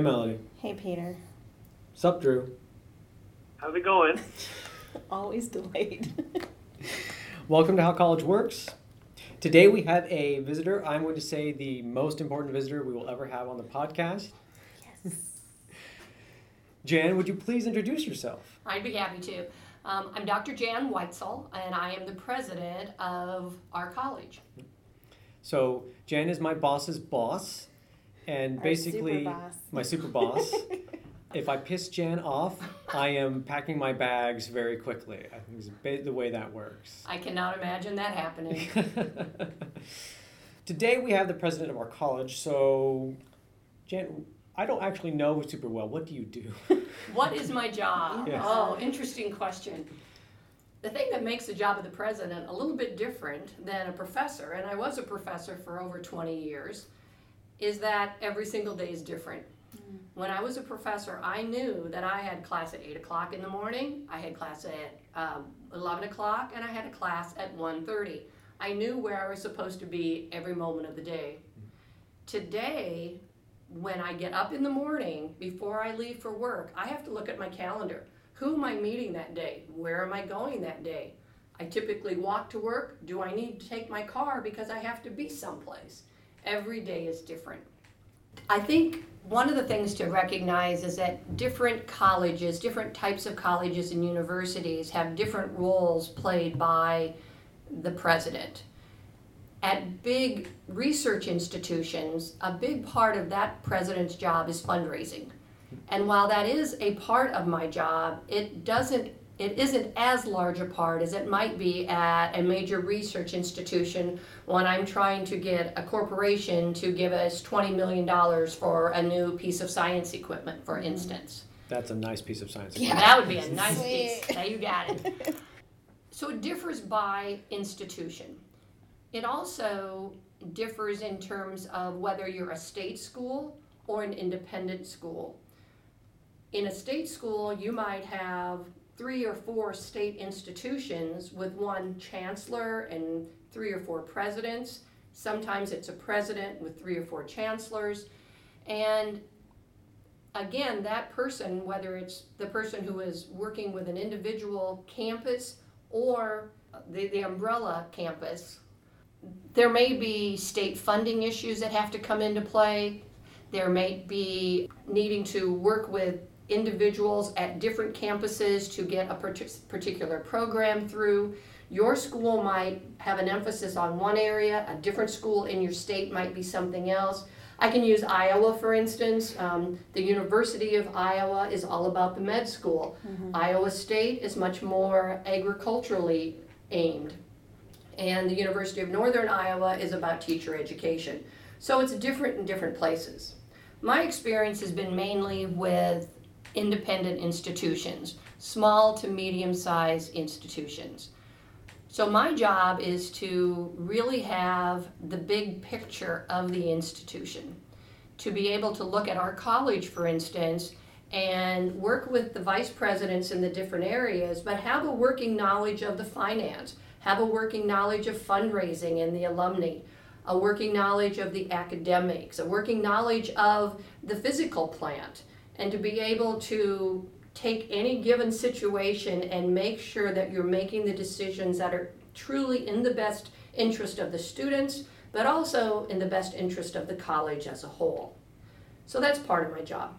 Hey, Melody. Hey, Peter. Sup, Drew. How's it going? Always delayed. Welcome to How College Works. Today we have a visitor. I'm going to say the most important visitor we will ever have on the podcast. yes. Jan, would you please introduce yourself? I'd be happy to. Um, I'm Dr. Jan Weitzel, and I am the president of our college. So, Jan is my boss's boss, and Our basically super my super boss. if I piss Jan off, I am packing my bags very quickly. I think it's the way that works. I cannot imagine that happening. Today we have the president of our college. So, Jan, I don't actually know super well. What do you do? what is my job? Yes. Oh, interesting question. The thing that makes the job of the president a little bit different than a professor, and I was a professor for over 20 years, is that every single day is different. When I was a professor, I knew that I had class at 8 o'clock in the morning, I had class at um, 11 o'clock, and I had a class at 1.30. I knew where I was supposed to be every moment of the day. Today, when I get up in the morning, before I leave for work, I have to look at my calendar. Who am I meeting that day? Where am I going that day? I typically walk to work. Do I need to take my car because I have to be someplace? Every day is different. I think one of the things to recognize is that different colleges, different types of colleges and universities have different roles played by the president. At big research institutions, a big part of that president's job is fundraising. And while that is a part of my job, it doesn't it isn't as large a part as it might be at a major research institution when I'm trying to get a corporation to give us $20 million for a new piece of science equipment, for mm-hmm. instance. That's a nice piece of science. Yeah, that would be a nice Sweet. piece. Now you got it. So it differs by institution. It also differs in terms of whether you're a state school or an independent school. In a state school, you might have three or four state institutions with one chancellor and three or four presidents. Sometimes it's a president with three or four chancellors. And again, that person, whether it's the person who is working with an individual campus or the, the umbrella campus, there may be state funding issues that have to come into play. There may be needing to work with individuals at different campuses to get a particular program through. Your school might have an emphasis on one area, a different school in your state might be something else. I can use Iowa for instance. Um, the University of Iowa is all about the med school. Iowa State is much more agriculturally aimed. And the University of Northern Iowa is about teacher education. So it's different in different places. My experience has been mainly with independent institutions, small to medium sized institutions. So my job is to really have the big picture of the institution. To be able to look at our college, for instance, and work with the vice presidents in the different areas, but have a working knowledge of the finance, have a working knowledge of fundraising and the alumni, a working knowledge of the academics, a working knowledge of the physical plant, and to be able to take any given situation and make sure that you're making the decisions that are truly in the best interest of the students, but also in the best interest of the college as a whole. So that's part of my job.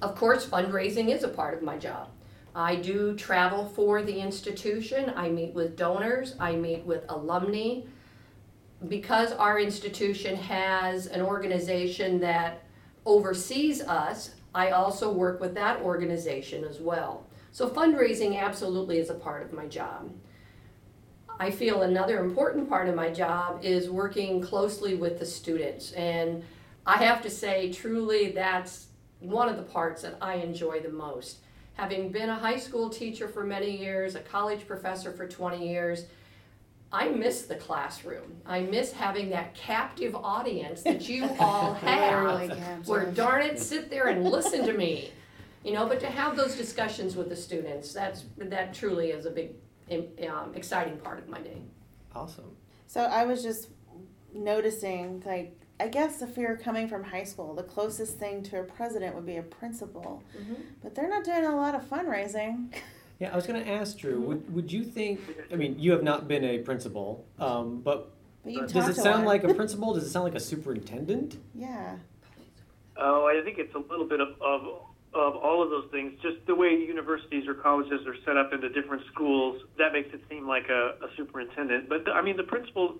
Of course, fundraising is a part of my job. I do travel for the institution, I meet with donors, I meet with alumni. Because our institution has an organization that oversees us, I also work with that organization as well. So fundraising absolutely is a part of my job. I feel another important part of my job is working closely with the students. And I have to say, truly, that's one of the parts that I enjoy the most. Having been a high school teacher for many years, a college professor for 20 years, I miss the classroom. I miss having that captive audience that you all have. Where darn it, sit there and listen to me. You know, but to have those discussions with the students, that's that truly is a big, um, exciting part of my day. Awesome. So I was just noticing, like, I guess if we were coming from high school, the closest thing to a president would be a principal. Mhm. But they're not doing a lot of fundraising. Yeah, I was going to ask Drew. Would would you think? I mean, you have not been a principal, um, but But you does talk it to sound one. like a principal? Does it sound like a superintendent? Yeah. Oh, I think it's a little bit of, of of all of those things. Just the way universities or colleges are set up into different schools, that makes it seem like a, a superintendent. But I mean, the principal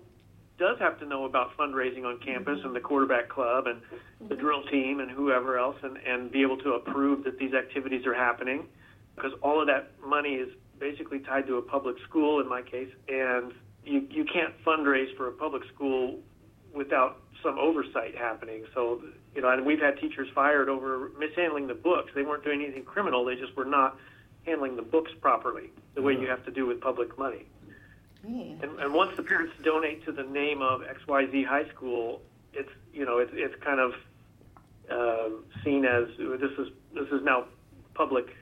does have to know about fundraising on campus and the quarterback club and the drill team and whoever else, and and be able to approve that these activities are happening, because all of that money is basically tied to a public school in my case, and you you can't fundraise for a public school without some oversight happening. So, you know, and we've had teachers fired over mishandling the books. They weren't doing anything criminal. They just were not handling the books properly, the way you have to do with public money. Yeah. And, and once the parents donate to the name of XYZ High School, it's you know it's it's kind of um, seen as this is this is now public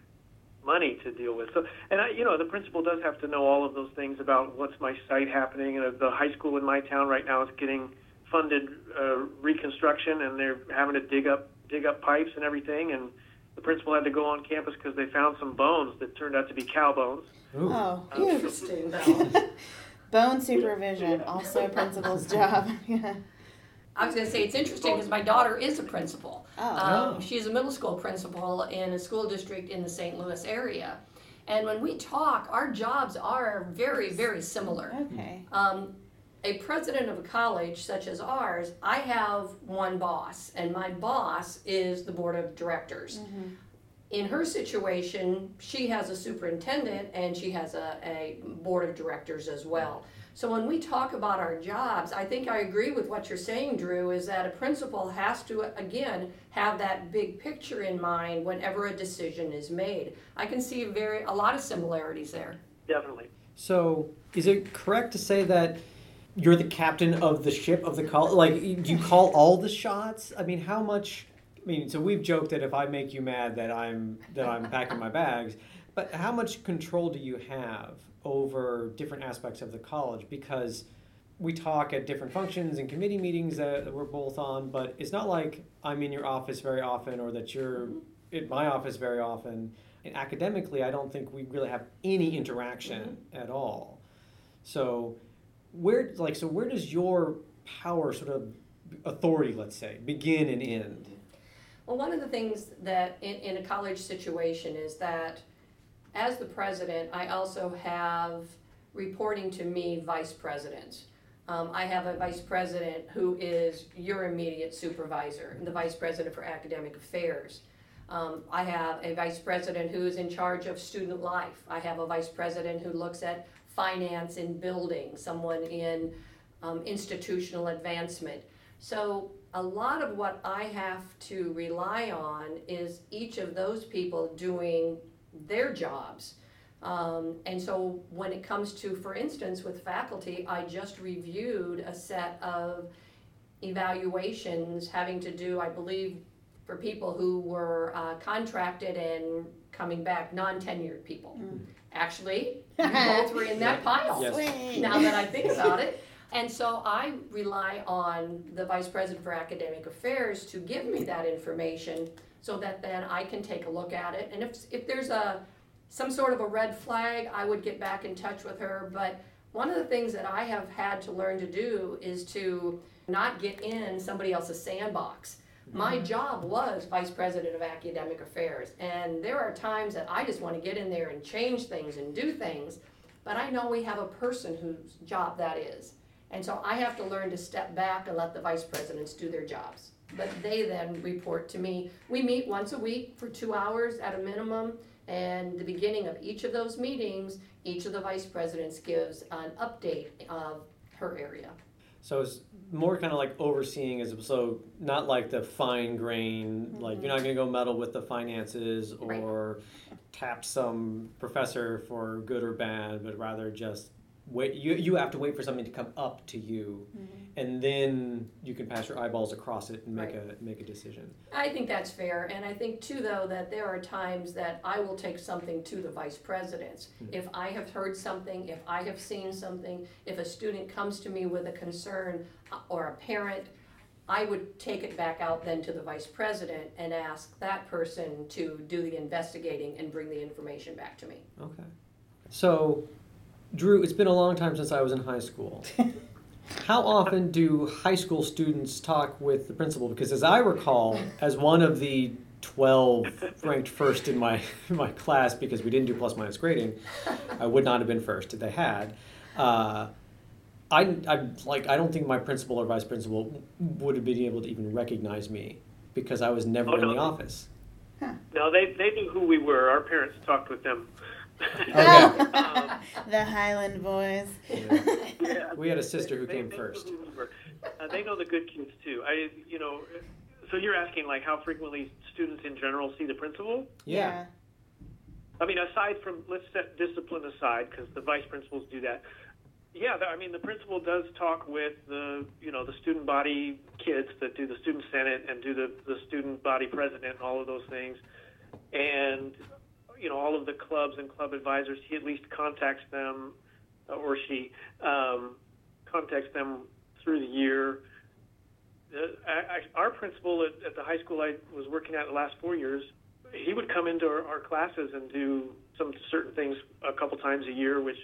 money to deal with. So, and I, you know, the principal does have to know all of those things about what's my site happening. And the high school in my town right now is getting funded uh, reconstruction, and they're having to dig up dig up pipes and everything. And the principal had to go on campus because they found some bones that turned out to be cow bones. Ooh. Oh, Um. Interesting, though. Bone supervision, also a principal's job. yeah. I was going to say it's interesting because my daughter is a principal. Oh. Um, she's a middle school principal in a school district in the St. Louis area. And when we talk, our jobs are very, very similar. Okay. Um, a president of a college such as ours, I have one boss, and my boss is the board of directors. In her situation, she has a superintendent and she has a, a board of directors as well. So when we talk about our jobs, I think I agree with what you're saying, Drew, is that a principal has to, again, have that big picture in mind whenever a decision is made. I can see very, a lot of similarities there. Definitely. So, is it correct to say that you're the captain of the ship of the call? Like, do you call all the shots? I mean, how much? I mean, so we've joked that if I make you mad, that I'm that I'm packing my bags. But how much control do you have over different aspects of the college? Because we talk at different functions and committee meetings that we're both on, but it's not like I'm in your office very often or that you're mm-hmm. in my office very often. And academically, I don't think we really have any interaction mm-hmm. at all. So, where like so where does your power sort of authority, let's say, begin and end? Well, one of the things that in, in a college situation is that as the president, I also have reporting to me vice presidents. Um, I have a vice president who is your immediate supervisor, and the vice president for academic affairs. Um, I have a vice president who is in charge of student life. I have a vice president who looks at finance in building, someone in um, institutional advancement. So a lot of what I have to rely on is each of those people doing their jobs. Um, and so when it comes to, for instance, with faculty, I just reviewed a set of evaluations having to do, I believe, for people who were uh, contracted and coming back, non-tenured people. Actually, you both were in that pile Yes. Now that I think about it. And so I rely on the Vice President for Academic Affairs to give me that information so that then I can take a look at it. And if, if there's a, some sort of a red flag, I would get back in touch with her. But one of the things that I have had to learn to do is to not get in somebody else's sandbox. My mm-hmm. job was Vice President of Academic Affairs, and there are times that I just want to get in there and change things and do things, but I know we have a person whose job that is. And so I have to learn to step back and let the vice presidents do their jobs. But they then report to me. We meet once a week for two hours at a minimum, and the beginning of each of those meetings, each of the vice presidents gives an update of her area. So it's more kind of like overseeing, as so not like the fine grain. Like you're not mm-hmm. going to go meddle with the finances Right. or tap some professor for good or bad, but rather just wait. You you have to wait for something to come up to you, and then you can pass your eyeballs across it and make a make a decision. I think that's fair, and I think too, though, that there are times that I will take something to the vice presidents. If I have heard something, if I have seen something, if a student comes to me with a concern uh, or a parent, I would take it back out then to the vice president and ask that person to do the investigating and bring the information back to me. Okay. So, Drew, it's been a long time since I was in high school. How often do high school students talk with the principal? Because as I recall, as one of the 12 ranked first in my in my class because we didn't do plus minus grading, I would not have been first if they had. Uh, I, I like I don't think my principal or vice principal would have been able to even recognize me because I was never Oh, in the no. office. No, they they knew who we were. Our parents talked with them. Okay. the Highland boys. Yeah. We had a sister who They- came they first. who we were. Uh, they know the good kids too. I, you know, so you're asking like how frequently students in general see the principal? Yeah. I mean, aside from let's set discipline aside because the vice principals do that. Yeah, the- I mean the principal does talk with the you know the student body kids that do the student senate and do the the student body president and all of those things, and you know all of the clubs and club advisors. He at least contacts them, uh, or she um, contacts them through the year. Uh, I, I, our principal at, at the high school I was working at the last four years, he would come into our, our classes and do some certain things a couple times a year, which,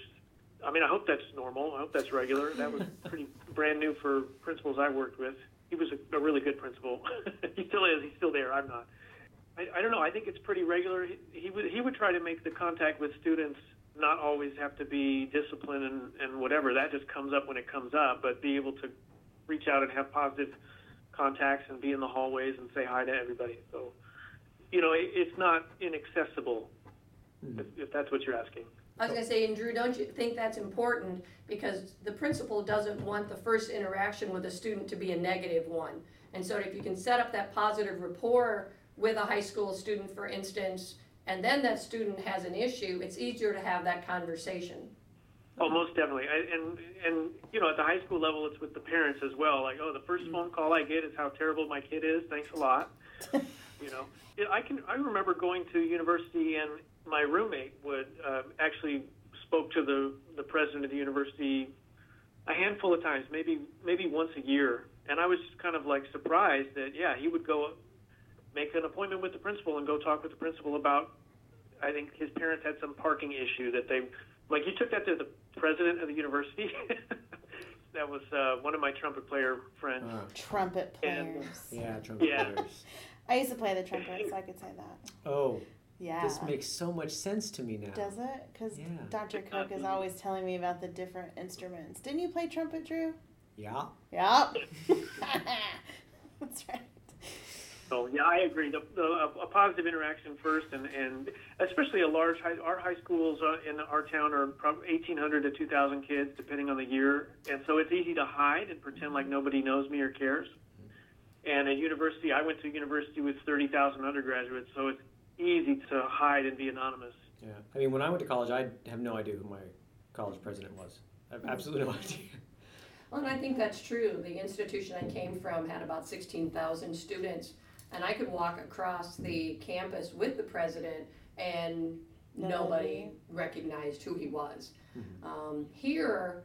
I mean, I hope that's normal. I hope that's regular. That was pretty brand new for principals I worked with. He was a, a really good principal. he still is. He's still there. I'm not. I, I don't know. I think it's pretty regular. He, he would he would try to make the contact with students not always have to be discipline and, and whatever. That just comes up when it comes up, but be able to reach out and have positive contacts and be in the hallways and say hi to everybody. So, you know, it, it's not inaccessible, if, hmm. if that's what you're asking. I was gonna say, and Drew, don't you think that's important? Because the principal doesn't want the first interaction with a student to be a negative one. And so if you can set up that positive rapport with a high school student, for instance, and then that student has an issue, it's easier to have that conversation. Oh, most definitely. I, and and you know, at the high school level, it's with the parents as well. Like, oh, the first phone call I get is how terrible my kid is. Thanks a lot. you know, I can. I remember going to university, and my roommate would uh, actually spoke to the the president of the university a handful of times, maybe maybe once a year. And I was kind of like surprised that yeah, he would go make an appointment with the principal and go talk with the principal about. I think his parents had some parking issue that they like. You took that to the president of the university. that was uh, one of my trumpet player friends. Ah, Trumpet And- players. yeah, trumpet Yeah. players. I used to play the trumpet, so I could say that. Oh, Yeah. this makes so much sense to me now. Does it? Because Yeah. Dr. Cook is always telling me about the different instruments. Didn't you play trumpet, Drew? Yeah. Yep. That's right. So yeah, I agree. The, the, a, a positive interaction first, and, and especially a large high, our high schools uh, in our town are probably 1,800 to 2,000 kids, depending on the year, and so it's easy to hide and pretend like nobody knows me or cares. And at university, I went to university with 30,000 undergraduates, so it's easy to hide and be anonymous. Yeah. I mean, when I went to college, I have no idea who my college president was. I have absolutely no idea. Well, and I think that's true. The institution I came from had about sixteen thousand students, and I could walk across the campus with the president and nobody Nobody. recognized who he was. Um, here,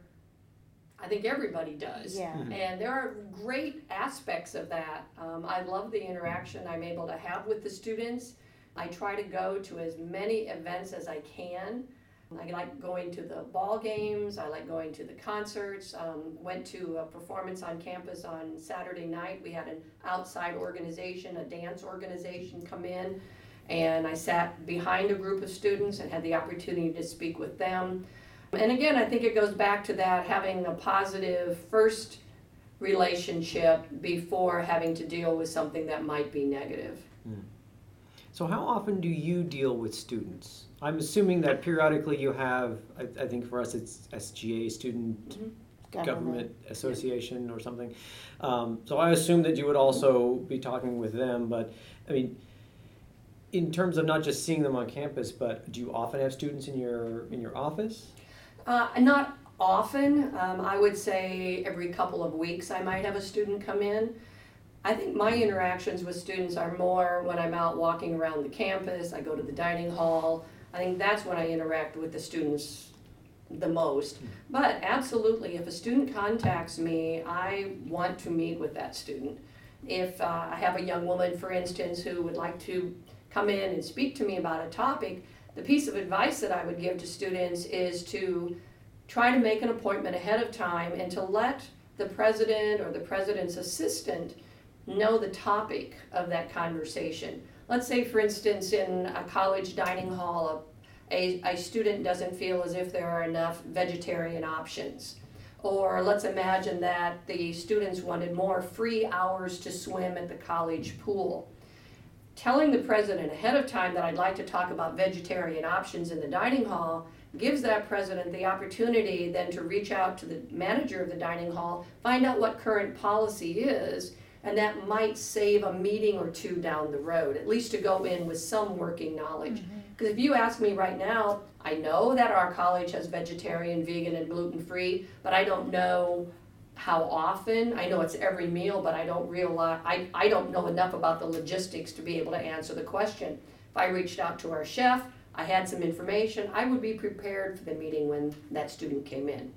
I think everybody does. Yeah. And there are great aspects of that. Um, I love the interaction I'm able to have with the students. I try to go to as many events as I can. I like going to the ball games. I like going to the concerts. Um, went to a performance on campus on Saturday night. We had an outside organization, a dance organization, come in, and I sat behind a group of students and had the opportunity to speak with them. And again, I think it goes back to that having a positive first relationship before having to deal with something that might be negative. So, how often do you deal with students? I'm assuming that periodically you have, I, I think for us it's SGA, Student Government, Association or something. Um, so, I assume that you would also be talking with them, but I mean, in terms of not just seeing them on campus, but do you often have students in your in your office? Uh, not often. Um, I would say every couple of weeks I might have a student come in. I think my interactions with students are more when I'm out walking around the campus, I go to the dining hall. I think that's when I interact with the students the most. But absolutely, if a student contacts me, I want to meet with that student. If uh, I have a young woman, for instance, who would like to come in and speak to me about a topic, the piece of advice that I would give to students is to try to make an appointment ahead of time and to let the president or the president's assistant know the topic of that conversation. Let's say, for instance, in a college dining hall, a, a student doesn't feel as if there are enough vegetarian options. Or let's imagine that the students wanted more free hours to swim at the college pool. Telling the president ahead of time that I'd like to talk about vegetarian options in the dining hall gives that president the opportunity then to reach out to the manager of the dining hall, find out what current policy is, and that might save a meeting or two down the road, at least to go in with some working knowledge. Mm-hmm. Because if you ask me right now, I know that our college has vegetarian, vegan, and gluten free, but I don't know how often. I know it's every meal, but I don't realize, I, I don't know enough about the logistics to be able to answer the question. If I reached out to our chef, I had some information, I would be prepared for the meeting when that student came in.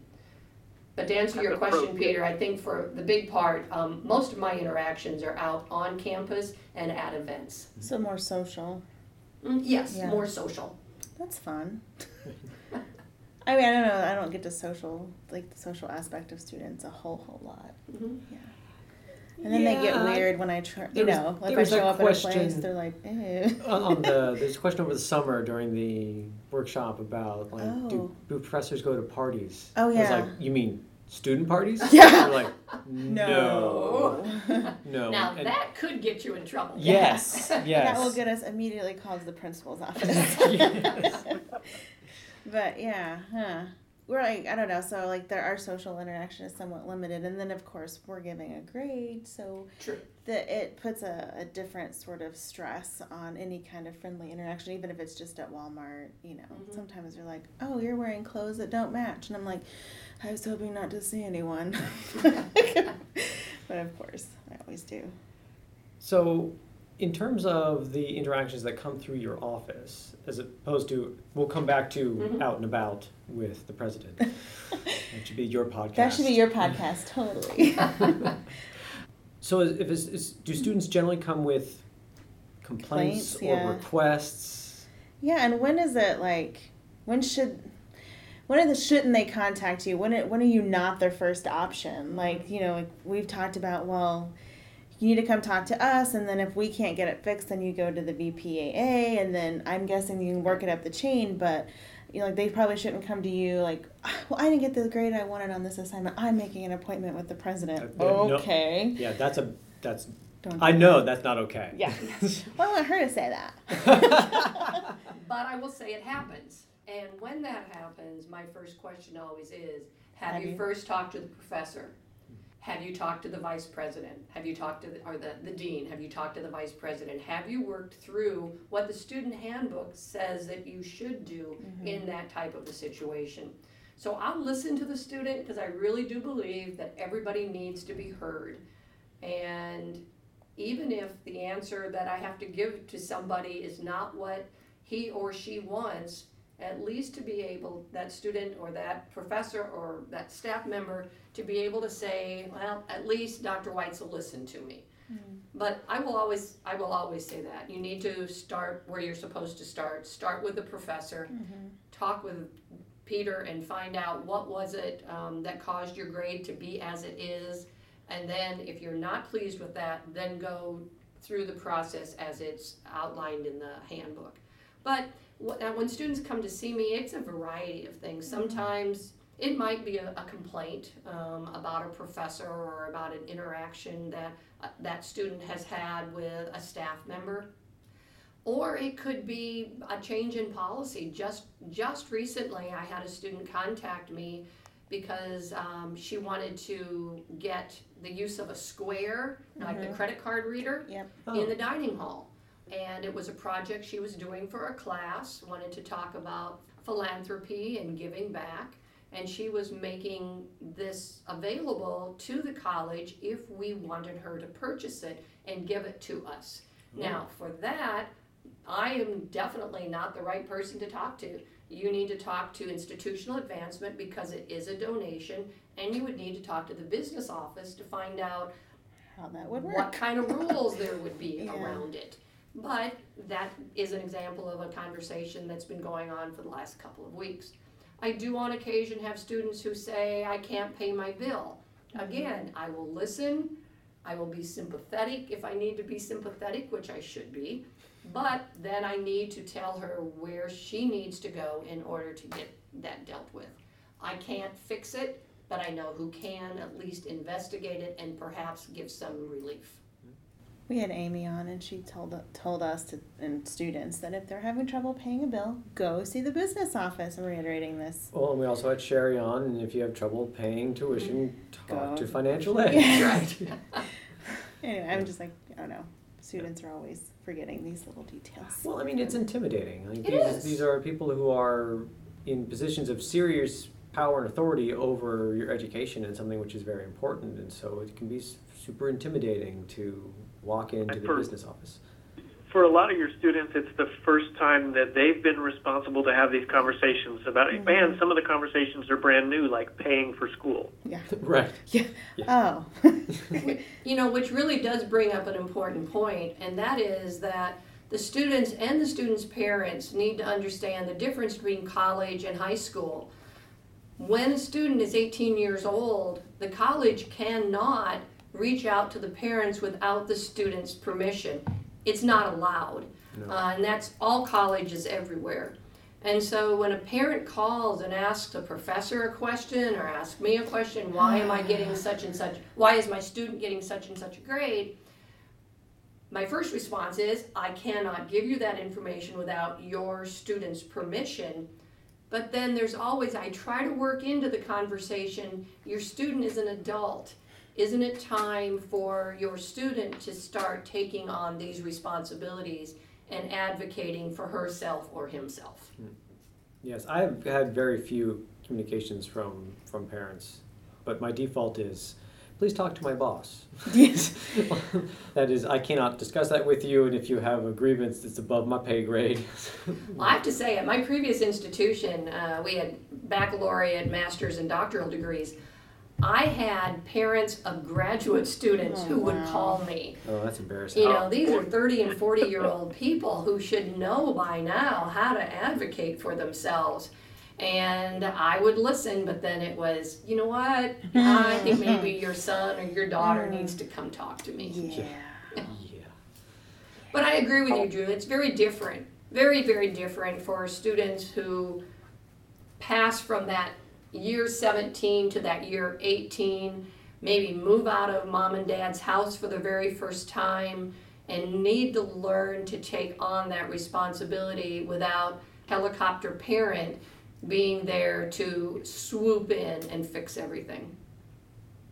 But to answer your question. Peter, I think for the big part, um, most of my interactions are out on campus and at events. So more social. Mm, Yes, Yeah. more social. That's fun. I mean, I don't know. I don't get to social, like the social aspect of students a whole, whole lot. Mhm. And then they get weird when I try, you there was- know, if I was a show up at a place, they're like, eh. on, on the there's a question over the summer during the workshop about like Oh. do, do professors go to parties? Oh, I was yeah. like, you mean student parties? Yeah. They're like, no, no. Now And- that could get you in trouble. yes, yes. That will get us immediately called to the principal's office. Yes. but yeah, huh. We're like, I don't know. So, like, there our social interaction is somewhat limited. And then, of course, we're giving a grade. So, True. that it puts a, a different sort of stress on any kind of friendly interaction, even if it's just at Walmart. You know, Mhm. sometimes they're like, "Oh, you're wearing clothes that don't match," and I'm like, "I was hoping not to see anyone," but of course, I always do. So, in terms of the interactions that come through your office, as opposed to, we'll come back to Mhm. out and about with the president. that should be your podcast. That should be your podcast, totally. So, if it's, is, do students generally come with complaints, Complaints, yeah. or requests? yeah, and when is it like? When should? When are the shouldn't they contact you? When it, when are you not their first option? Like you know, like we've talked about. Well, you need to come talk to us, and then if we can't get it fixed, then you go to the VPAA, and then I'm guessing you can work it up the chain. But you know, like they probably shouldn't come to you like, well, I didn't get the grade I wanted on this assignment. I'm making an appointment with the president. Uh, uh, no. okay. Yeah, that's a that's. Don't I know that's not okay. Yeah. Well, I want her to say that. But I will say it happens. And when that happens, my first question always is, have Have you you? first talked to the professor? Have you talked to the vice president? Have you talked to, the or the, the dean? Have you talked to the vice president? Have you worked through what the student handbook says that you should do mm-hmm. in that type of a situation? So I'll listen to the student because I really do believe that everybody needs to be heard. And even if the answer that I have to give to somebody is not what he or she wants, at least to be able, that student or that professor or that staff member, to be able to say, well, at least Dr. Weitzel will listen to me. But I will always, I will always say that. You need to start where you're supposed to start. Start with the professor. Talk with Peter and find out what was it um, that caused your grade to be as it is. And then if you're not pleased with that, then go through the process as it's outlined in the handbook. But when students come to see me, it's a variety of things. Sometimes it might be a, a complaint um, about a professor or about an interaction that uh, that student has had with a staff member. Or it could be a change in policy. Just just recently, I had a student contact me because um, she wanted to get the use of a square, like the credit card reader, Yep. in the dining hall. And it was a project she was doing for a class, wanted to talk about philanthropy and giving back. And she was making this available to the college if we wanted her to purchase it and give it to us. Now, for that, I am definitely not the right person to talk to you need to talk to institutional advancement because it is a donation, and you would need to talk to the business office to find out How that would work, what kind of rules there would be Yeah. around it. But that is an example of a conversation that's been going on for the last couple of weeks. I do on occasion have students who say, I can't pay my bill. Mm-hmm. Again, I will listen, I will be sympathetic if I need to be sympathetic, which I should be. But then I need to tell her where she needs to go in order to get that dealt with. I can't fix it, but I know who can at least investigate it and perhaps give some relief. We had Amy on, and she told told us to, and students that if they're having trouble paying a bill, go see the business office. I'm reiterating this. Well, and we also had Sherry on, and if you have trouble paying tuition, talk Go. to financial aid. Yeah. Right. Anyway, I'm just like I don't know. Students are always forgetting these little details. Well, I mean, it's intimidating. Like, It these, is. these are people who are in positions of serious power and authority over your education and something which is very important. And so it can be super intimidating to walk into the for- business office. For a lot of your students, it's the first time that they've been responsible to have these conversations about it. Man, some of the conversations are brand new, like paying for school. Yeah. right. Yeah. Oh. You know, which really does bring up an important point, and that is that the students and the students' parents need to understand the difference between college and high school. When a student is 18 years old, the college cannot reach out to the parents without the student's permission. It's not allowed. No. Uh, and that's all colleges everywhere. And so when a parent calls and asks a professor a question or asks me a question, why am I getting such and such, why is my student getting such and such a grade? My first response is, I cannot give you that information without your student's permission. But then there's always, I try to work into the conversation, your student is an adult. Isn't it time for your student to start taking on these responsibilities and advocating for herself or himself? Yes, I have had very few communications from from parents, but my default is, please talk to my boss. Yes. that is, I cannot discuss that with you, and if you have a grievance that's above my pay grade. Well, I have to say, at my previous institution, uh, we had baccalaureate, master's, and doctoral degrees. I had parents of graduate students Oh, who would oh, wow. call me. oh, that's embarrassing. You know, these are 30 and 40 year old people who should know by now how to advocate for themselves. And I would listen, but then it was, you know what? I think maybe your son or your daughter needs to come talk to me. Yeah. Yeah. But I agree with you, Drew. It's very different. Very, very different for students who pass from that year 17 to that year 18, maybe move out of mom and dad's house for the very first time, and need to learn to take on that responsibility without helicopter parent being there to swoop in and fix everything.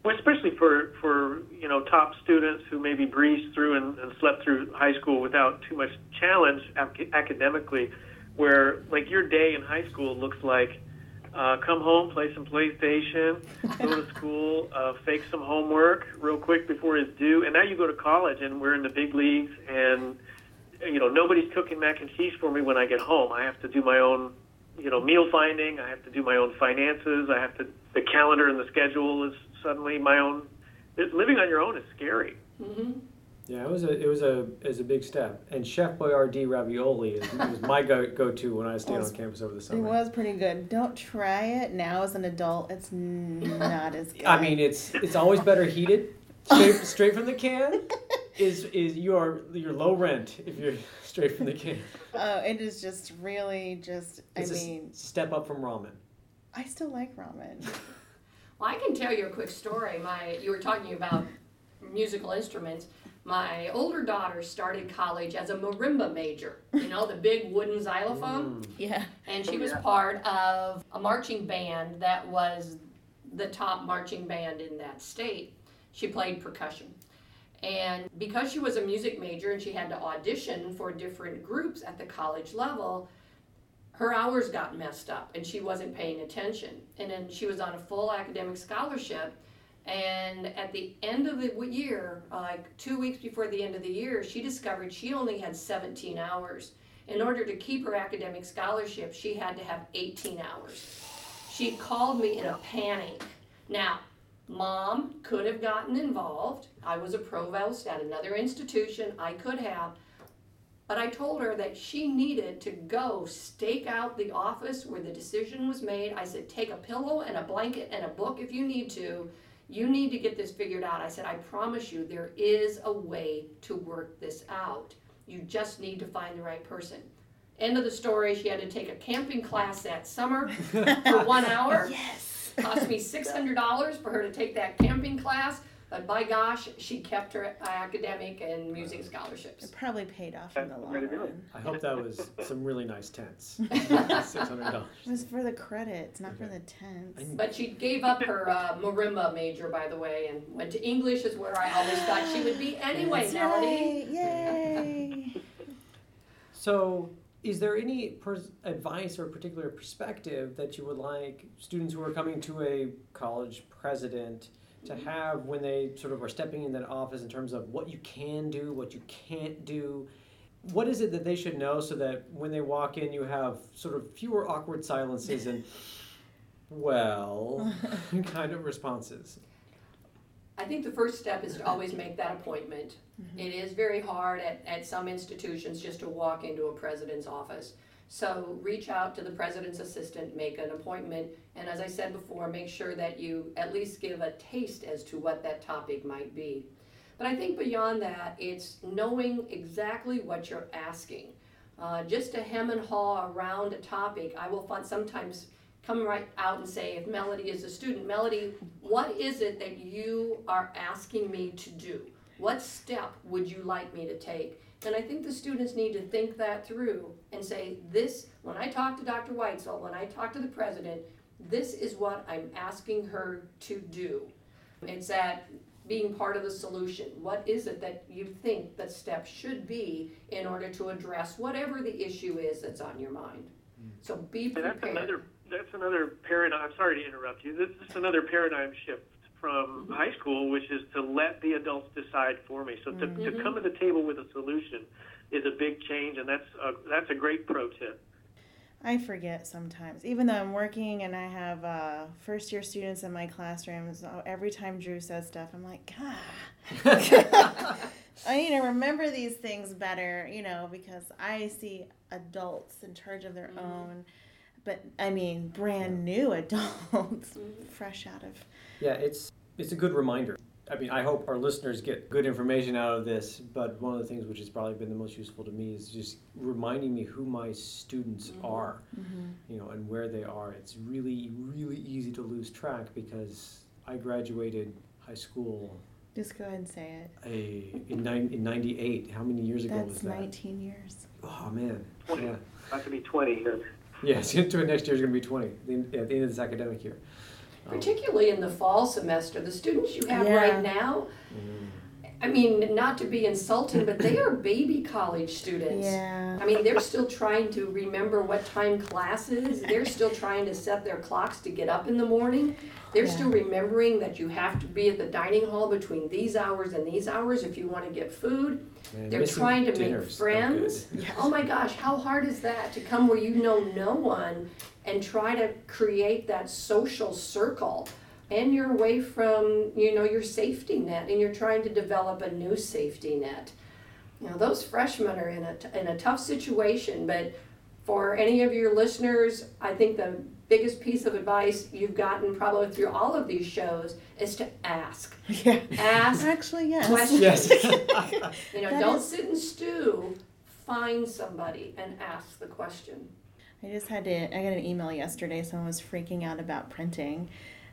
Well, especially for, for you know top students who maybe breezed through and, and slept through high school without too much challenge ac- academically, where like your day in high school looks like uh, come home, play some PlayStation, go to school, uh, fake some homework real quick before it's due, and now you go to college and we're in the big leagues and you know nobody's cooking mac and cheese for me when I get home. I have to do my own you know meal finding. I have to do my own finances. I have to the calendar and the schedule is suddenly my own. Living on your own is scary. hmm Yeah, it was a it was a it was a big step. And Chef Boyardee ravioli is, was my go go to when I stayed Was- on campus over the summer. It was pretty good. Don't try it now as an adult. It's not as good. I mean, it's it's always better heated, straight straight from the can. Is is you your your low rent if you're straight from the can? oh, it is just really just. It's I a s- mean, step up from ramen. I still like ramen. Well, I can tell you a quick story. My, you were talking about musical instruments. My older daughter started college as a marimba major. You know, the big wooden xylophone. Mm. Yeah. And she was part of a marching band that was the top marching band in that state. She played percussion. And because she was a music major and she had to audition for different groups at the college level, her hours got messed up and she wasn't paying attention. And then she was on a full academic scholarship. And at the end of the year, uh, like two weeks before the end of the year, she discovered she only had 17 hours. In order to keep her academic scholarship, she had to have 18 hours. She called me in a panic. Now, mom could have gotten involved. I was a provost at another institution. I could have. But I told her that she needed to go stake out the office where the decision was made. I said, take a pillow and a blanket and a book if you need to. You need to get this figured out. I said, I promise you, there is a way to work this out. You just need to find the right person. End of the story. She had to take a camping class that summer for one hour. Yes. Cost me $600 for her to take that camping class. But by gosh, she kept her academic and music scholarships. It probably paid off in the long Way to do it. run. I hope that was some really nice tents. Six hundred dollars. It was for the credits, not for the tents. But she gave up her uh, marimba major, by the way, and went to English, is where I always thought she would be anyway, That's Melody. right. Yay! So, is there any pers- advice or particular perspective that you would like students who are coming to a college president to have when they sort of are stepping in that office in terms of what you can do, what you can't do? What is it that they should know so that when they walk in, you have sort of fewer awkward silences and, well, kind of responses? I think the first step is to always make that appointment. Mm-hmm. It is very hard at, at some institutions just to walk into a president's office. So reach out to the president's assistant, make an appointment, and as I said before, make sure that you at least give a taste as to what that topic might be. But I think beyond that, it's knowing exactly what you're asking. Uh, just to hem and haw around a topic, I will find sometimes come right out and say, if Melody is a student, Melody, what is it that you are asking me to do? What step would you like me to take? And I think the students need to think that through and say, this, when I talk to Dr. Weitzel, when I talk to the president, this is what I'm asking her to do. It's that being part of the solution. What is it that you think the step should be in order to address whatever the issue is that's on your mind? Hmm. So be And that's another that's another paradigm. I'm sorry to interrupt you. This is another paradigm shift from mm-hmm. high school, which is to let the adults decide for me. So to, to mm-hmm. come to the table with a solution is a big change, and that's a, that's a great pro tip. I forget sometimes, even though I'm working and I have uh, first year students in my classrooms. oh, Every time Drew says stuff, I'm like, God, I need to remember these things better, you know, because I see adults in charge of their mm-hmm. own, but I mean, brand new adults, mm-hmm. fresh out of. Yeah, it's it's a good reminder. I mean, I hope our listeners get good information out of this, but one of the things which has probably been the most useful to me is just reminding me who my students mm-hmm. are, mm-hmm. you know, and where they are. It's really, really easy to lose track because I graduated high school Just go ahead and say it. a, in, nine, in 98. How many years ago was That's that? 19 years. Oh, man. Twenty. Yeah. About to be 20. yes. Yes, into it next year is going to be 20 at the end of this academic year. Um, particularly in the fall semester, the students you have Yeah. right now, mm, I mean, not to be insulting, but they are baby college students. Yeah. I mean, they're still trying to remember what time class is. They're still trying to set their clocks to get up in the morning. They're Yeah. still remembering that you have to be at the dining hall between these hours and these hours if you want to get food. man, They're trying to make friends. good. Oh my gosh, how hard is that to come where you know no one and try to create that social circle? And you're away from, you know, your safety net and you're trying to develop a new safety net. You know, those freshmen are in a, t- in a tough situation, but for any of your listeners, I think the biggest piece of advice you've gotten probably through all of these shows is to ask. Yeah. Ask Actually, yes. questions. Yes. You know, That don't is- sit and stew. Find somebody and ask the question. I just had to. I got an email yesterday. Someone was freaking out about printing,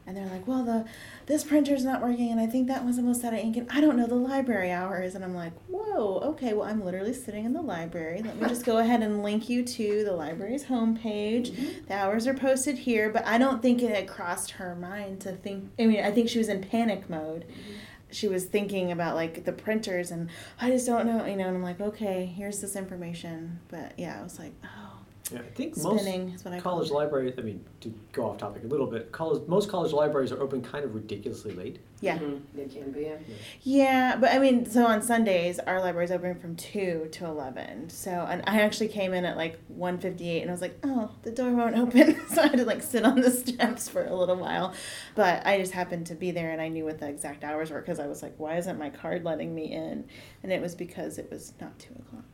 and they're like, "Well, the this printer's not working, and I think that one's almost out of ink, and I don't know the library hours." And I'm like, "Whoa, okay. Well, I'm literally sitting in the library. Let me just go ahead and link you to the library's homepage. Mm-hmm. The hours are posted here." But I don't think it had crossed her mind to think. I mean, I think she was in panic mode. Mm-hmm. She was thinking about like the printers, and I just don't know, you know. And I'm like, "Okay, here's this information." But yeah, I was like, "Oh." Yeah, I think most is what I college call it. libraries. I mean, to go off topic a little bit, college most college libraries are open kind of ridiculously late. Yeah. Mhm, They can be. yeah. Yeah, but I mean, so on Sundays our library's open from two to eleven. So, and I actually came in at like one fifty eight, and I was like, oh, the door won't open, so I had to like sit on the steps for a little while. But I just happened to be there, and I knew what the exact hours were because I was like, why isn't my card letting me in? And it was because it was not two o'clock.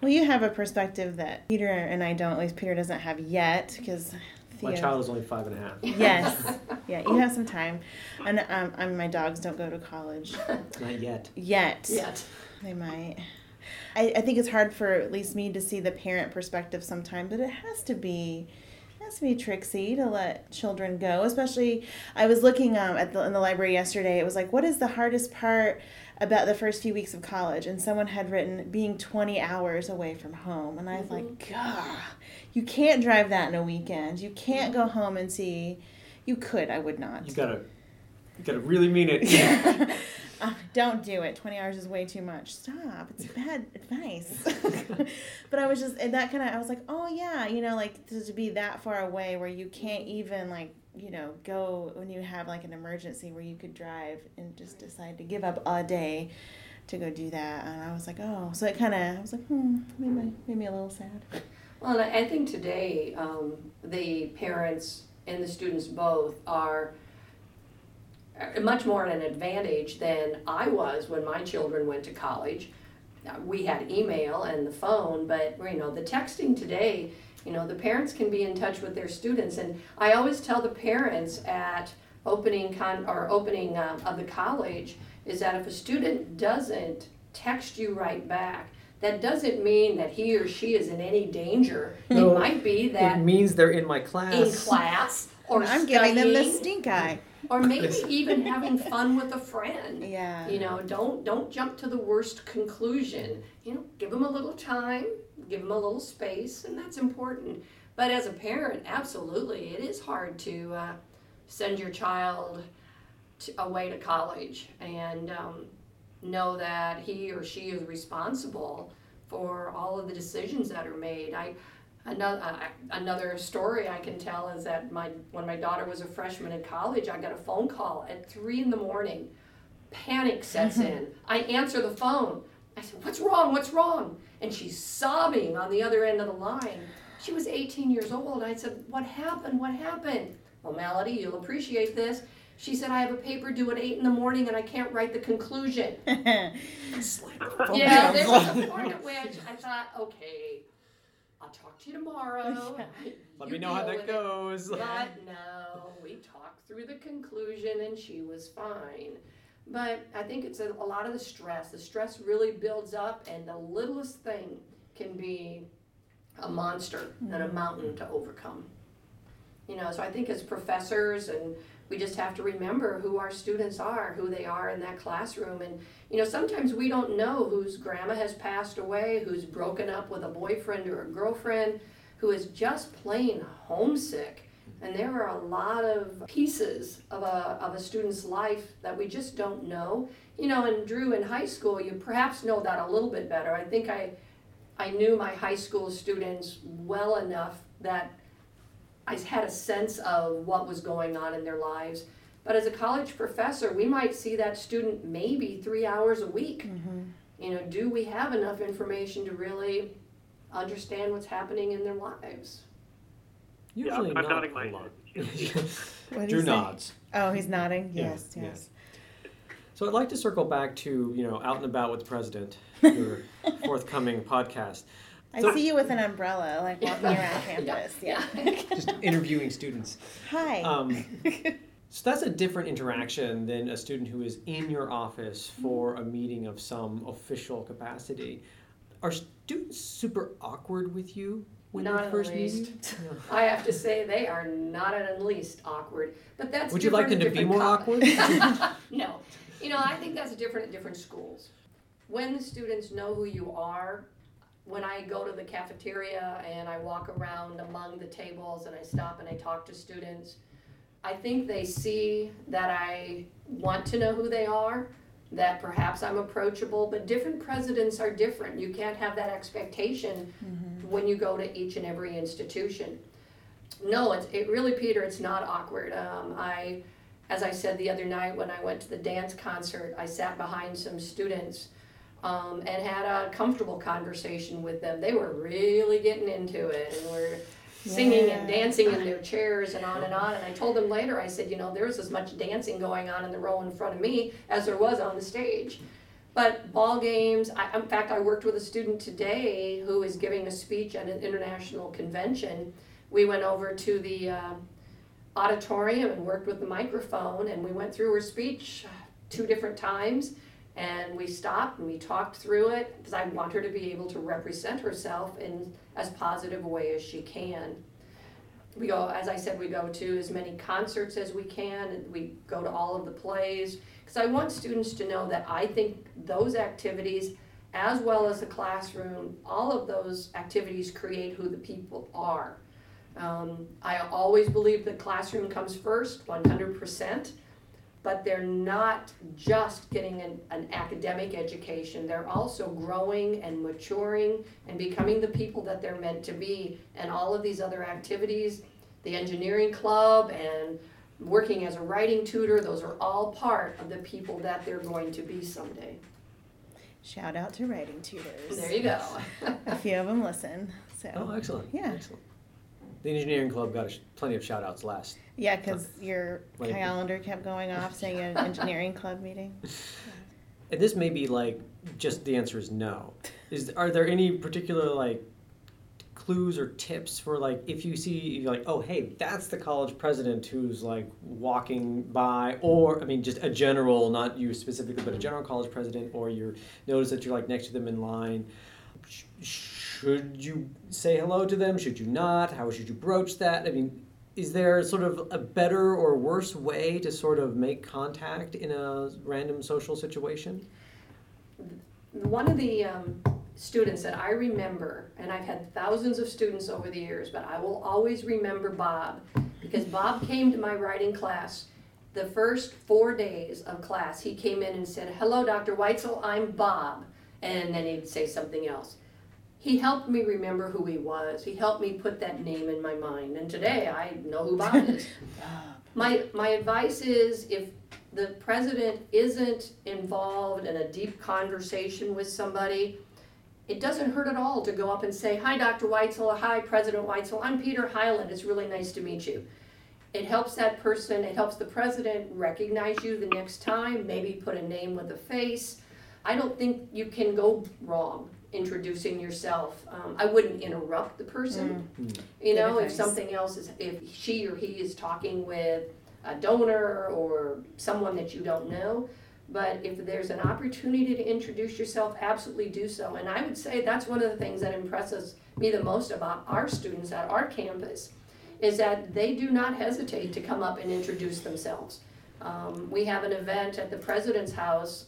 Well, you have a perspective that Peter and I don't. At least Peter doesn't have yet, because My child is only five and a half. Yes, yeah, you have some time, and um, I mean, my dogs don't go to college Not yet. yet. Yet. They might. I, I think it's hard for at least me to see the parent perspective sometimes, but it has to be it has to be tricksy to let children go. Especially, I was looking um, at the in the library yesterday. It was like, what is the hardest part about the first few weeks of college? And someone had written being twenty hours away from home, and I was like, God, you can't drive that in a weekend. You can't go home and see. You could. I would not. You gotta, you gotta really mean it. Uh, don't do it. 20 hours is way too much. Stop. It's bad advice. but I was just, and that kind of, I was like, oh yeah, you know, like to, to be that far away where you can't even like, you know, go when you have like an emergency where you could drive and just decide to give up a day to go do that. And I was like, oh, so it kind of, I was like, hmm, made me, made me a little sad. Well, and I think today, um, the parents and the students both are uh, much more at an advantage than I was when my children went to college. We had email and the phone, but, you know, the texting today, you know, the parents can be in touch with their students. And I always tell the parents at opening con, or opening um, of the college, is that if a student doesn't text you right back, that doesn't mean that he or she is in any danger. No, it might be it that means they're in my class. in class or I'm giving them the stink eye. or maybe even having fun with a friend. Yeah. You know, don't don't jump to the worst conclusion. You know, give them a little time, give them a little space, and that's important. But as a parent, absolutely, it is hard to uh, send your child to, away to college and um, know that he or she is responsible for all of the decisions that are made. I another uh, another story I can tell is that my when my daughter was a freshman in college, I got a phone call at three in the morning. Panic sets in. I answer the phone. I said, "What's wrong? What's wrong?" And she's sobbing on the other end of the line. She was 18 years old. I said, "What happened? What happened?" Well, Melody, you'll appreciate this. She said, "I have a paper due at eight in the morning, and I can't write the conclusion." Yeah, there was a point at which I thought, okay, I'll talk to you tomorrow. Let You me know how that with it." goes. But no, we talked through the conclusion and she was fine. But I think it's a, a lot of the stress. The stress really builds up, and the littlest thing can be a monster and a mm-hmm. mountain to overcome. You know, so I think as professors, and we just have to remember who our students are, who they are in that classroom. And, you know, sometimes we don't know whose grandma has passed away, who's broken up with a boyfriend or a girlfriend, who is just plain homesick. And there are a lot of pieces of a, of a student's life that we just don't know. You know, and Drew, in high school, you perhaps know that a little bit better. I think I, I knew my high school students well enough that I had a sense of what was going on in their lives. But as a college professor, we might see that student maybe three hours a week. Mm-hmm. You know, do we have enough information to really understand what's happening in their lives? Yeah, Usually I'm not nodding a my lot. What Drew nods. Oh, he's nodding. Yeah, Yes, yeah. yes. So I'd like to circle back to you know out and about with the president, your forthcoming podcast, I So- see you with an umbrella, like walking around campus. Yeah. just interviewing students. Hi. Um, so that's a different interaction than a student who is in your office for a meeting of some official capacity. Are students super awkward with you when Not you in the first meet least. I have to say they are not at the least awkward, but that's. Would you like them to be more different awkward? no, you know I think that's different at different schools. When the students know who you are, when I go to the cafeteria and I walk around among the tables and I stop and I talk to students, I think they see that I want to know who they are, that perhaps I'm approachable, but different presidents are different. You can't have that expectation mm-hmm. When you go to each and every institution. No, it's, it really, Peter, it's not awkward. Um, I, as I said the other night when I went to the dance concert, I sat behind some students um, and had a comfortable conversation with them. They were really getting into it and were singing and dancing in their chairs and on and on. And I told them later, I said, you know, there's as much dancing going on in the row in front of me as there was on the stage. But ball games, I, in fact, I worked with a student today who is giving a speech at an international convention. We went over to the uh, auditorium and worked with the microphone, and we went through her speech two different times. And we stopped and we talked through it because I want her to be able to represent herself in as positive a way as she can. We go, as I said, we go to as many concerts as we can, we go to all of the plays. Because I want students to know that I think those activities, as well as the classroom, all of those activities create who the people are. Um, I always believe the classroom comes first, 100% but they're not just getting an, an, academic education. They're also growing and maturing and becoming the people that they're meant to be. And all of these other activities, the engineering club and working as a writing tutor, those are all part of the people that they're going to be someday. Shout out to writing tutors. There you go. a few of them listen. So. Oh, excellent. Yeah. Excellent. The engineering club got sh- plenty of shout outs last. Yeah, because your calendar kept going off saying an engineering club meeting. And this may be like just the answer is no. Is are there any particular like clues or tips for like if you see you're like oh hey that's the college president who's like walking by or I mean just a general not you specifically but a general college president or you notice that you're like next to them in line should you say hello to them? Should you not? How should you broach that? I mean, is there sort of a better or worse way to sort of make contact in a random social situation? One of the um, students that I remember, and I've had thousands of students over the years, but I will always remember Bob because Bob came to my writing class the first four days of class. He came in and said, Hello, Dr. Weitzel, I'm Bob. And then he'd say something else he helped me remember who he was. He helped me put that name in my mind. And today I know who Bob is. my, my advice is if the president isn't involved in a deep conversation with somebody, it doesn't hurt at all to go up and say, Hi, Dr. Weitzel. Hi, President Weitzel. I'm Peter Hyland. It's really nice to meet you. It helps that person, it helps the president recognize you the next time, maybe put a name with a face. I don't think you can go wrong introducing yourself. Um, I wouldn't interrupt the person. Mm. You know, if something else is, if she or he is talking with a donor or someone that you don't know. But if there's an opportunity to introduce yourself, absolutely do so. And I would say that's one of the things that impresses me the most about our students at our campus is that they do not hesitate to come up and introduce themselves. Um, we have an event at the president's house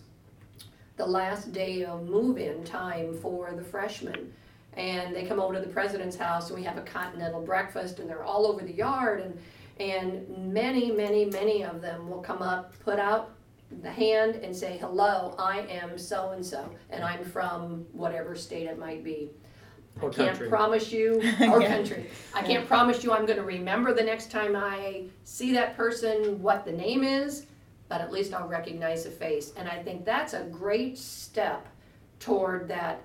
the last day of move-in time for the freshmen. And they come over to the president's house and we have a continental breakfast and they're all over the yard and and many, many, many of them will come up, put out the hand and say, hello, I am so and so, and I'm from whatever state it might be. Or I can't country. promise you, or Yeah. country. I can't promise you I'm going to remember the next time I see that person what the name is, but at least I'll recognize a face. And I think that's a great step toward that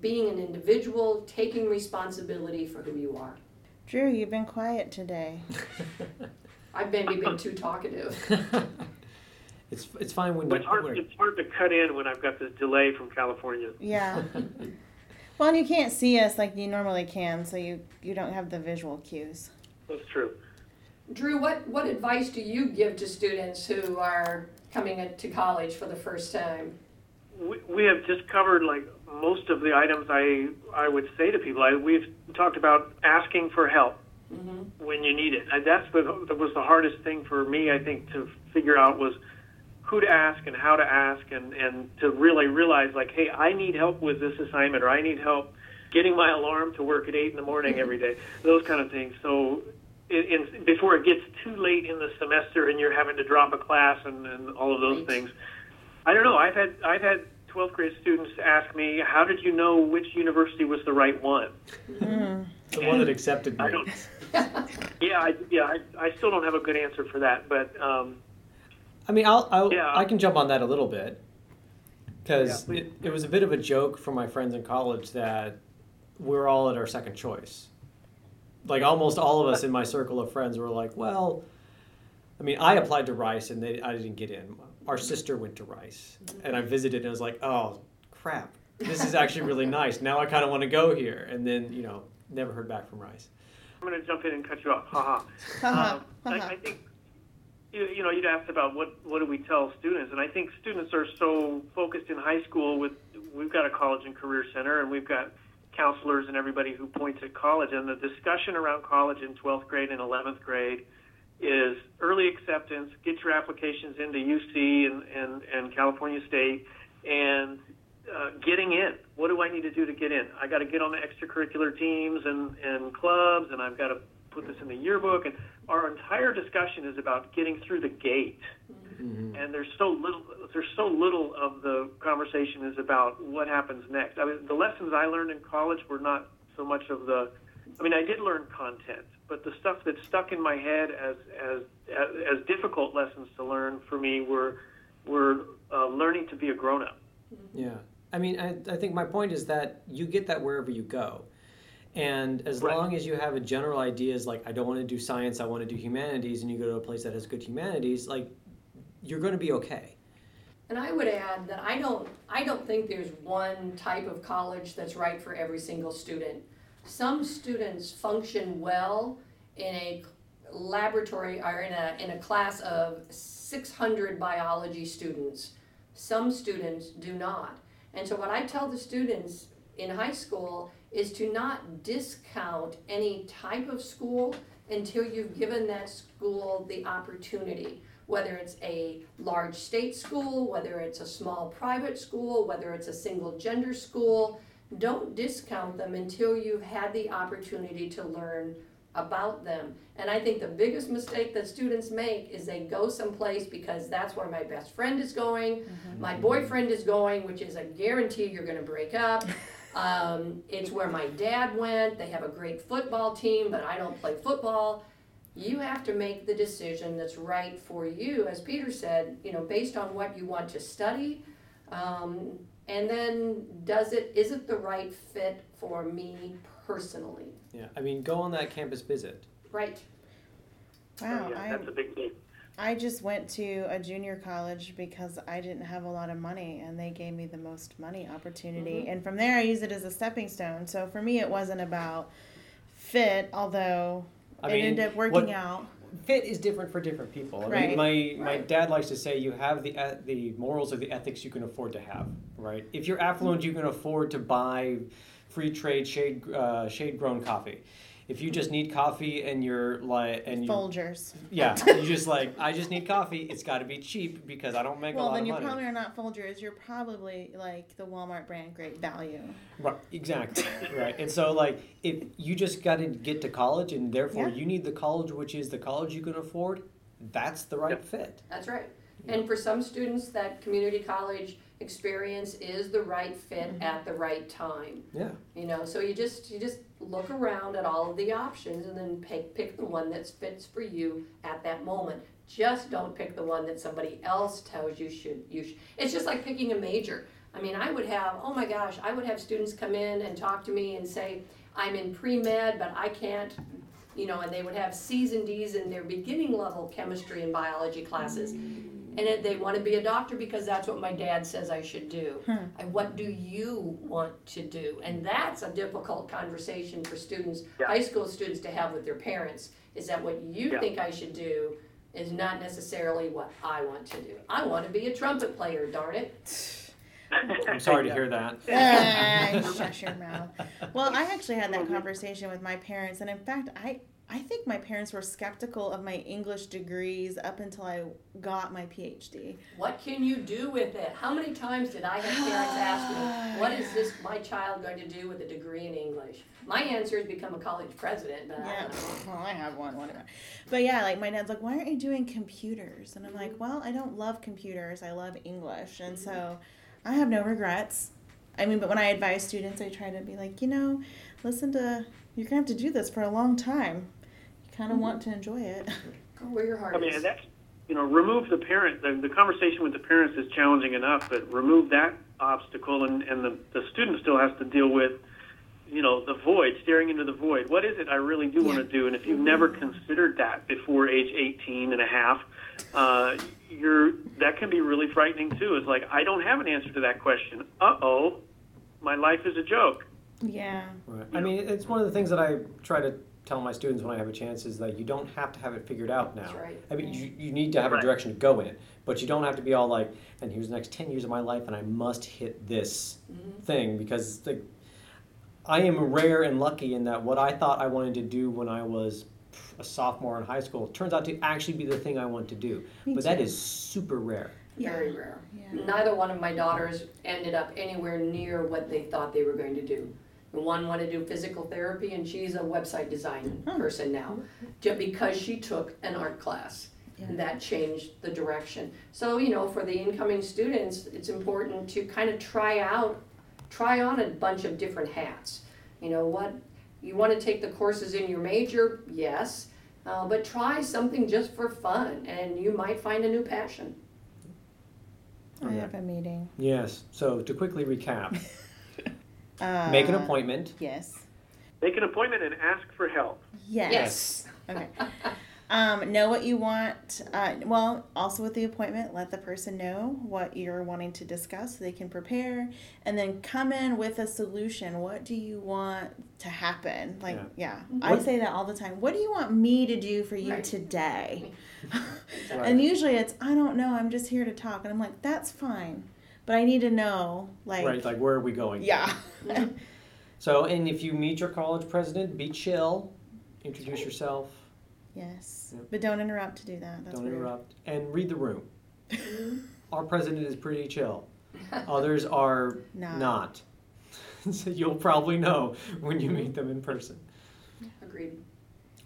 being an individual, taking responsibility for who you are. Drew, you've been quiet today. I've maybe been too talkative. It's it's fine when But it's hard, when- it's hard to cut in when I've got this delay from California. Yeah. well, and you can't see us like you normally can, so you you don't have the visual cues. That's true. Drew, what, what advice do you give to students who are coming to college for the first time? We, we have just covered like most of the items I I would say to people. I, we've talked about asking for help Mm-hmm. when you need it. And that's what that was the hardest thing for me. I think to figure out was who to ask and how to ask, and and to really realize like, hey, I need help with this assignment, or I need help getting my alarm to work at eight in the morning every day. Those kind of things. So. In, in, before it gets too late in the semester and you're having to drop a class and, and all of those Right. things, I don't know. I've had I've had 12th grade students ask me, "How did you know which university was the right one?" Mm. The one that accepted me. I don't. yeah, I, yeah, I, I still don't have a good answer for that, but um, I mean, I'll, I'll Yeah. I can jump on that a little bit because Yeah, it, it was a bit of a joke for my friends in college that we're all at our second choice. Like almost all of us in my circle of friends were like, well, I mean, I applied to Rice and they, I didn't get in. Our sister went to Rice, and I visited and I was like, oh crap, this is actually really nice. Now I kind of want to go here, and then you know, never heard back from Rice. I'm going to jump in and cut you off. Haha. Haha, um, I, haha. I think you, you know you'd asked about what what do we tell students, and I think students are so focused in high school with we've got a college and career center, and we've got counselors and everybody who points at college, and the discussion around college in 12th grade and 11th grade is early acceptance, get your applications into UC and and, and California State, and uh, getting in. What do I need to do to get in? I got to get on the extracurricular teams and, and clubs, and I've got to put this in the yearbook. And our entire discussion is about getting through the gate. Mm-hmm. And there's so little. There's so little of the conversation is about what happens next. I mean, the lessons I learned in college were not so much of the. I mean, I did learn content, but the stuff that stuck in my head as as as, as difficult lessons to learn for me were were uh, learning to be a grown up. Yeah. I mean, I, I think my point is that you get that wherever you go. And as Right. long as you have a general idea, is like, I don't want to do science, I want to do humanities, and you go to a place that has good humanities, like, you're going to be okay. And I would add that I don't, I don't think there's one type of college that's right for every single student. Some students function well in a laboratory or in a, in a class of six hundred biology students. Some students do not. And so what I tell the students in high school is to not discount any type of school until you've given that school the opportunity whether it's a large state school, whether it's a small private school, whether it's a single gender school, don't discount them until you've had the opportunity to learn about them. And I think the biggest mistake that students make is they go someplace because that's where my best friend is going, mm-hmm. my boyfriend is going, which is a guarantee you're gonna break up. Um, it's where my dad went, they have a great football team, but I don't play football you have to make the decision that's right for you, as Peter said, you know, based on what you want to study. Um, and then does it, is it the right fit for me personally? Yeah. I mean, go on that campus visit. Right. Wow, yeah, that's a big thing. I just went to a junior college because I didn't have a lot of money and they gave me the most money opportunity. And from there, I use it as a stepping stone. So for me, it wasn't about fit, although I it mean, ended up working what- out. Fit is different for different people. I Right. mean, my my dad likes to say you have the the morals or the ethics you can afford to have. Right. If you're affluent, you can afford to buy free trade shade uh, shade grown coffee. If you just need coffee and you're like and you Folgers. yeah you just like I just need coffee. It's got to be cheap because I don't make a lot of money. Well, lot then you probably are not Folgers. You're probably like the Walmart brand, great value. Right, exactly. right. And so, like, if you just got to get to college and therefore Yeah. you need the college, which is the college you can afford, that's the right fit. That's right. And for some students, that community college experience is the right fit mm-hmm. at the right time. Yeah. You know, so you just you just look around at all of the options and then pick pick the one that fits for you at that moment. Just don't pick the one that somebody else tells you should you should. It's just like picking a major. I mean, I would have oh my gosh, I would have students come in and talk to me and say, I'm in pre med, but I can't. You know, and they would have C's and D's in their beginning level chemistry and biology classes. And it, they want to be a doctor because that's what my dad says I should do. Hmm. And what do you want to do? And that's a difficult conversation for students, Yeah. high school students, to have with their parents. Is that what you Yeah. think I should do is not necessarily what I want to do. I want to be a trumpet player, darn it. I'm sorry to hear that. Shut your mouth. Well, I actually had that conversation with my parents, and in fact, I I think my parents were skeptical of my English degrees up until I got my PhD. What can you do with it? How many times did I have parents ask me, what is this my child going to do with a degree in English? My answer is become a college president, but I Yeah, don't know. well, I have one, whatever. But yeah, like my dad's like, why aren't you doing computers? And I'm like, mm-hmm. well, I don't love computers. I love English, and so mm-hmm. I have no regrets. I mean, but when I advise students, I try to be like, you know, listen to, you're going to have to do this for a long time. You kind of Mhm. want to enjoy it. Go where your heart I mean, is. that's, you know, remove the parent, the, the conversation with the parents is challenging enough, but remove that obstacle and, and the, the student still has to deal with, you know, the void, staring into the void. What is it I really do want to do? And if you've never considered that before age 18 and a half, uh, you're, that can be really frightening too. It's like, I don't have an answer to that question. Uh-oh, my life is a joke. Yeah. Right. I mean, it's one of the things that I try to tell my students when I have a chance is that you don't have to have it figured out now. That's right. I mean, you, you need to have a direction to go in, but you don't have to be all like, and here's the next 10 years of my life, and I must hit this Mhm. thing because the, I am rare and lucky in that what I thought I wanted to do when I was a sophomore in high school turns out to actually be the thing I want to do. Me but that too. is super rare. Very rare. Yeah. Neither one of my daughters ended up anywhere near what they thought they were going to do. The One wanted to do physical therapy, and she's a website design Oh. person now, just because she took an art class. Yeah. And that changed the direction. So, you know, for the incoming students, it's important to kind of try out, try on a bunch of different hats. You know what? You want to take the courses in your major? Yes. Uh, but try something just for fun, and you might find a new passion. I have a meeting. Yes. So to quickly recap, Uh, make an appointment. Yes. Make an appointment and ask for help. Yes. Yes. Okay. Um, know what you want. Uh, well, also with the appointment, let the person know what you're wanting to discuss so they can prepare and then come in with a solution. What do you want to happen? Like, yeah, I What- say that all the time. What do you want me to do for you Right. today? Right. And usually it's, I don't know, I'm just here to talk. And I'm like, that's fine. But I need to know, like, right. Like, where are we going? yeah. So, and if you meet your college president, be chill, introduce yourself, yes. Yep. But don't interrupt to do that. That's don't weird. interrupt, and read the room. Our president is pretty chill. Others are Not. not. so you'll probably know when you meet them in person. Agreed.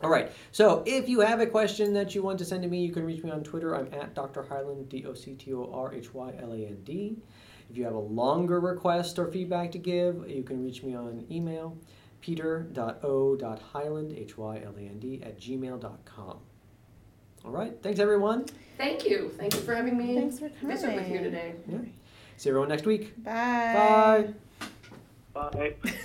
All right. So if you have a question that you want to send to me, you can reach me on Twitter. I'm at Dr. Hyland, D O C T O R H Y L A N D. If you have a longer request or feedback to give, you can reach me on email, peter.o.hyland, H Y L A N D, at gmail.com. All right. Thanks, everyone. Thank you. Thank you for having me Thanks for coming. visit with you coming. today. Yeah. See everyone next week. Bye. Bye. Bye.